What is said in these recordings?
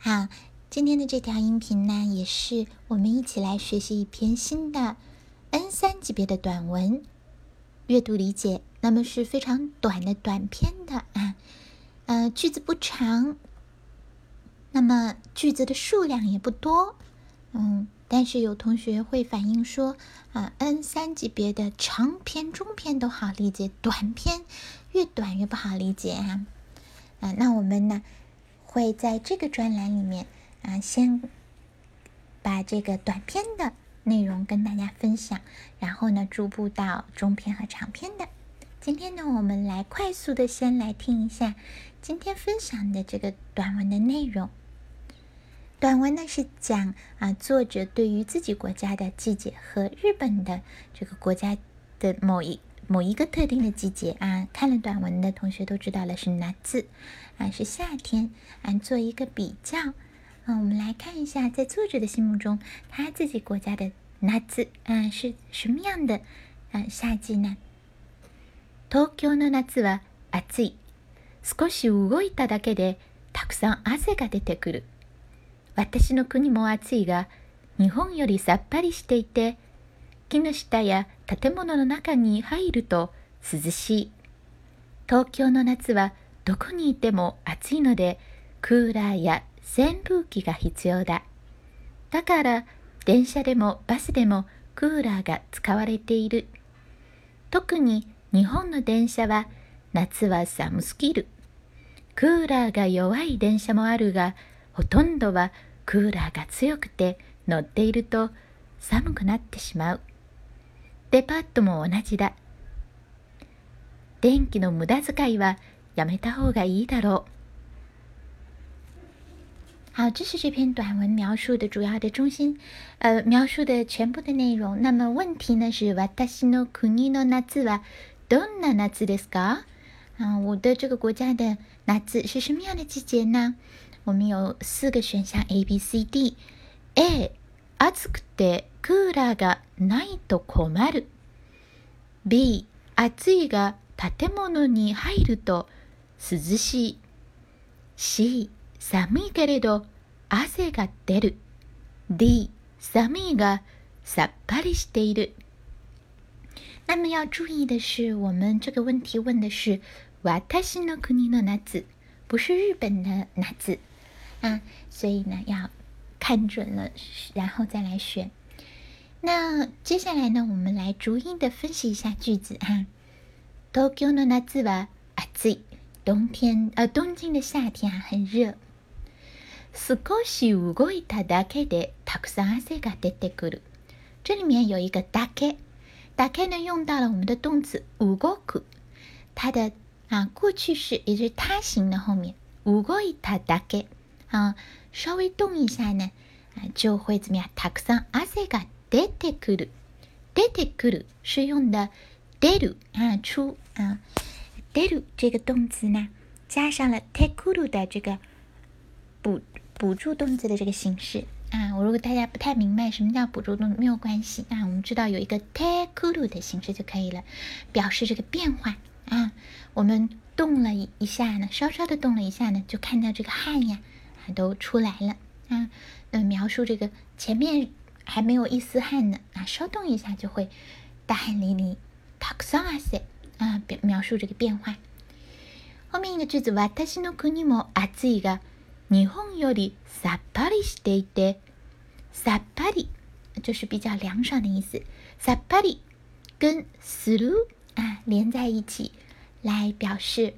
好，今天的这条音频呢，也是我们一起来学习一篇新的 N 三级别的短文阅读理解，那么是非常短的短篇的啊，呃，句子不长，那么句子的数量也不多，嗯，但是有同学会反映说啊，N 三级别的长篇、中篇都好理解，短篇越短越不好理解哈，啊，那我们呢？会在这个专栏里面啊，先把这个短篇的内容跟大家分享，然后呢，逐步到中篇和长篇的。今天呢，我们来快速的先来听一下今天分享的这个短文的内容。短文呢是讲啊，作者对于自己国家的季节和日本的这个国家的某一。某一个特定的季节啊，看了短文的同学都知道了是夏字啊，是夏天啊，做一个比较啊，我们来看一下，在作者的心目中，他自己国家的夏字啊是什么样的啊夏季呢？東京の夏は暑い。少し動いただけでたくさん汗が出てくる。私の国も暑いが、日本よりさっぱりしていて、木の下や建物の中に入ると涼しい。東京の夏はどこにいても暑いので、クーラーや扇風機が必要だ。だから、電車でもバスでもクーラーが使われている。特に日本の電車は夏は寒すぎる。クーラーが弱い電車もあるが、ほとんどはクーラーが強くて乗っていると寒くなってしまう。デパートも同じだ。電気の無駄遣いはやめた方がいいだろう。好，这是这篇短文描述的主要的中心，呃，描述的全部的内容。那么问题呢是私の国の夏はどんな夏ですか？啊、呃，我的这个国家的夏是什么样的季节呢？我们有四个选项 A、B、C、D。A、暑くてクーラーがないと困る B 暑いが建物に入ると涼しい C 寒いけれど汗が出る D 寒いがさっぱりしている那么要注意的是，我们这个问题问的是“私の国の夏”，不是日本的夏。啊，所以呢，要看准了，然后再来选。那接下来呢我们来逐一的分析一下句子哈 tokyo naziva azi 冬天呃东京的夏天啊很热 scorsese ugoita da k e 这里面有一个打开打开呢用到了我们的动词 w u 它的啊过去式也就是它形的后面 w u g o i 啊稍微动一下呢啊就会怎么样 taksa a z kuru，de te k u 酷了！是用的带露啊出啊带露这个动词呢，加上了太酷 u 的这个补补助动词的这个形式啊。我如果大家不太明白什么叫补助动，没有关系啊。我们知道有一个太酷 u 的形式就可以了，表示这个变化啊。我们动了一一下呢，稍稍的动了一下呢，就看到这个汗呀啊都出来了啊。那描述这个前面。还没有一丝汗呢，啊，稍动一下就会大汗淋漓。talk s o e 啊，表描述这个变化。后面一个句子，私の国も暑いが、日本よりさっぱりしていて。さっぱり就是比较凉爽的意思。さっぱり跟 through 啊连在一起，来表示。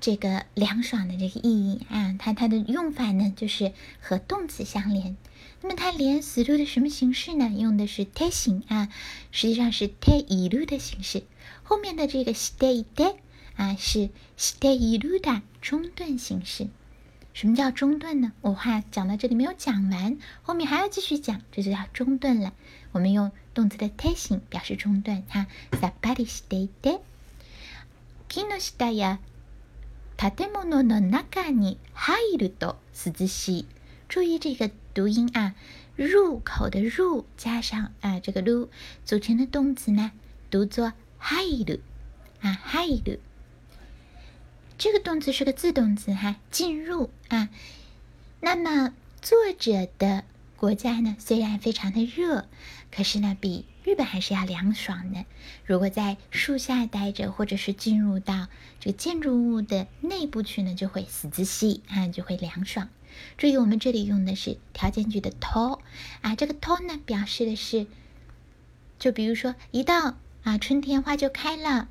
这个凉爽的这个意义啊，它它的用法呢，就是和动词相连。那么它连词 t o 的什么形式呢？用的是 te 型啊，实际上是 te 一路的形式。后面的这个 stay 的啊是 stay 一路的中断形式。什么叫中断呢？我话讲到这里没有讲完，后面还要继续讲，这就叫中断了。我们用动词的 te 表示中断哈 s a p a r i stay 的，kino stay 啊。建物の中に入るとハイル是自习，注意这个读音啊，入口的入加上啊这个入组成的动词呢，读作ハイル啊ハイル这个动词是个自动词哈，进入啊。那么作者的国家呢，虽然非常的热，可是呢比。日本还是要凉爽的。如果在树下待着，或者是进入到这个建筑物的内部去呢，就会死仔息，啊，就会凉爽。注意，我们这里用的是条件句的 “to”，啊，这个 “to” 呢，表示的是，就比如说，一到啊春天花就开了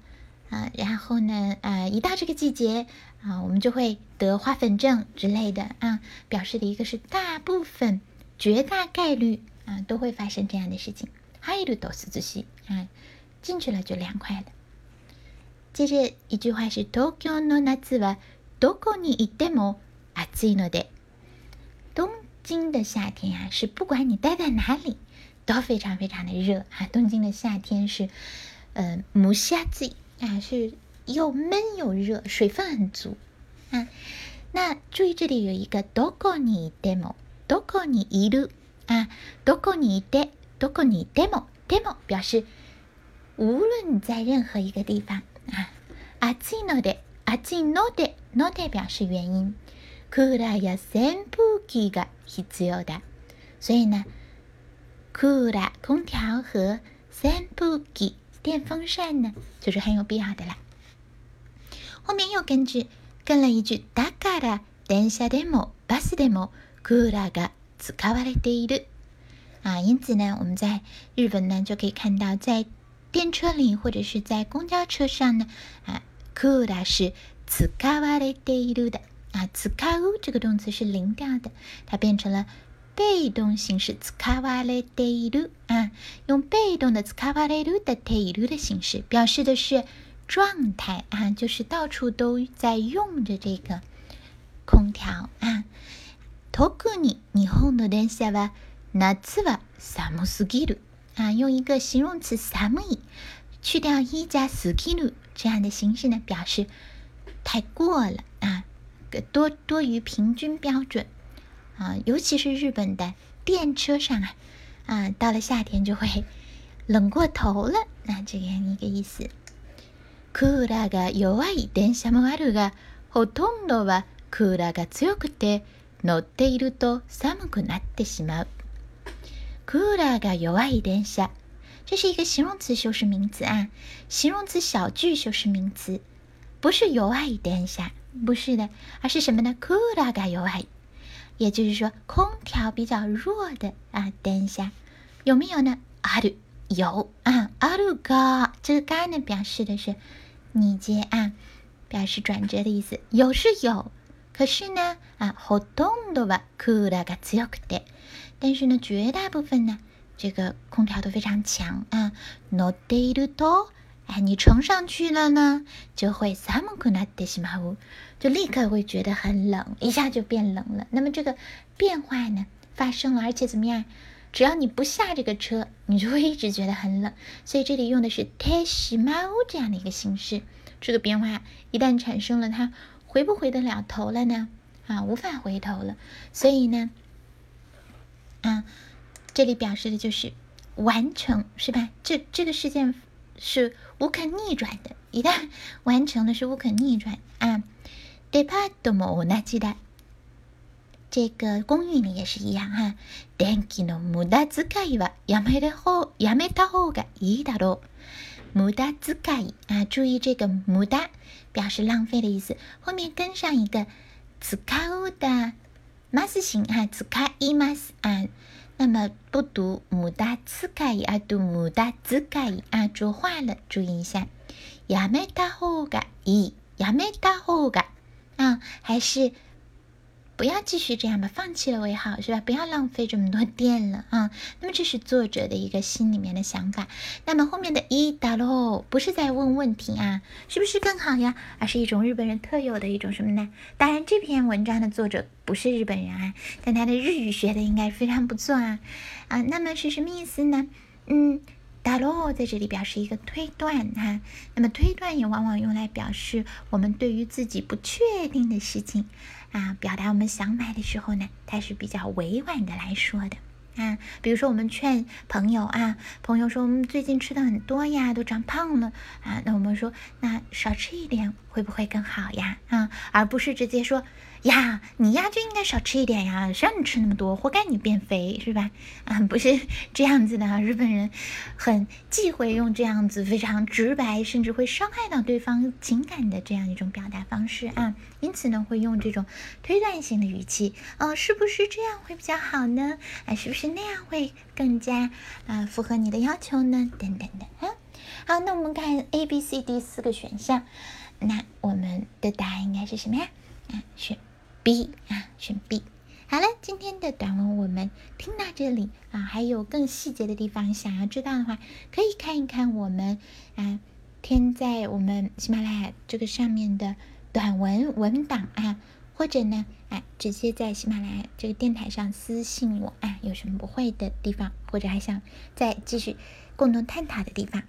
啊，然后呢，呃，一到这个季节啊，我们就会得花粉症之类的啊，表示的一个是大部分、绝大概率啊，都会发生这样的事情。入ると涼しい，啊，进去了就凉快了。接着一句话是：東京の夏はどこにいても暑いので。东京的夏天啊，是不管你待在哪里，都非常非常的热啊。东京的夏天是，呃，梅夏季啊，是又闷又热，水分很足啊。那注意这里有一个“どこにいても”，“どこにいる”，啊，“どこにいて”。どこにでも、でも表示無論在任何一个地方あ、暑いので、暑いので、ので表示原因。クーラーや扇風機が必要だ。所以呢，クーラー空調和扇風機電風扇呢，就是很有必要的啦。後面又跟据跟了一句だから電車でもバスでもクーラーが使われている啊，因此呢，我们在日本呢就可以看到，在电车里或者是在公交车上呢，啊，u l d 是，つカわれている的，啊，使う这个动词是零调的，它变成了被动形式つカワレデイル。啊，用被动的つれる的ている的形式表示的是状态啊，就是到处都在用着这个空调啊。特に日本の電車は夏は寒すぎる。啊，用一个形容词“寒い”去掉“一”加“すぎる”这样的形式呢，表示太过了啊，多多于平均标准啊。尤其是日本的电车上啊，啊，到了夏天就会冷过头了。那、啊、这样一个意思。クーラーが弱い電車もあるが、ほとんどはクーラーが強くて乗っていると寒くなってしまう。Cooler が弱い一点下，这是一个形容词修饰名词啊，形容词小句修饰名词，不是弱一点下，不是的，而是什么呢？Cooler が弱い，也就是说空调比较弱的啊，一点下有没有呢？啊る，有啊，啊るが这个が呢表示的是你接啊，表示转折的意思，有是有，可是呢啊，ほとんどは Cooler が強くて。但是呢，绝大部分呢，这个空调都非常强啊。No deito，哎，你乘上去了呢，就会 samun k u n 就立刻会觉得很冷，一下就变冷了。那么这个变化呢，发生了，而且怎么样？只要你不下这个车，你就会一直觉得很冷。所以这里用的是 tesmao 这样的一个形式。这个变化一旦产生了，它回不回得了头了呢？啊，无法回头了。所以呢？啊，这里表示的就是完成，是吧？这这个事件是无可逆转的，一旦 完成的是无可逆转啊。Depart も同じだ。这个公寓里也是一样哈。電気の無駄使いはやめたほやめた方がいいだろう。無駄使い啊，注意这个“無駄”表示浪费的意思，后面跟上一个“使う”的。ますしんは使います啊。那么不读無駄遣い啊，读無駄遣い啊，浊化了，注意一下。やめた方がいい，やめた方が啊，还是。不要继续这样吧，放弃了为好，是吧？不要浪费这么多电了啊！那么这是作者的一个心里面的想法。那么后面的“一打ろ不是在问问题啊，是不是更好呀？而是一种日本人特有的一种什么呢？当然，这篇文章的作者不是日本人啊，但他的日语学的应该非常不错啊啊！那么是什么意思呢？嗯，“打落在这里表示一个推断哈。那么推断也往往用来表示我们对于自己不确定的事情。啊，表达我们想买的时候呢，它是比较委婉的来说的。啊，比如说我们劝朋友啊，朋友说我们最近吃的很多呀，都长胖了啊，那我们说那少吃一点会不会更好呀？啊，而不是直接说呀，你呀就应该少吃一点呀，谁让你吃那么多，活该你变肥是吧？啊，不是这样子的，日本人很忌讳用这样子非常直白，甚至会伤害到对方情感的这样一种表达方式啊，因此呢，会用这种推断性的语气，嗯，是不是这样会比较好呢？啊、是不是？那样会更加啊符合你的要求呢，等等的哈。好，那我们看 A B C D 四个选项，那我们的答案应该是什么呀？啊，选 B 啊，选 B。好了，今天的短文我们听到这里啊，还有更细节的地方想要知道的话，可以看一看我们啊添在我们喜马拉雅这个上面的短文文档啊，或者呢。哎，直接在喜马拉雅这个电台上私信我，哎，有什么不会的地方，或者还想再继续共同探讨的地方。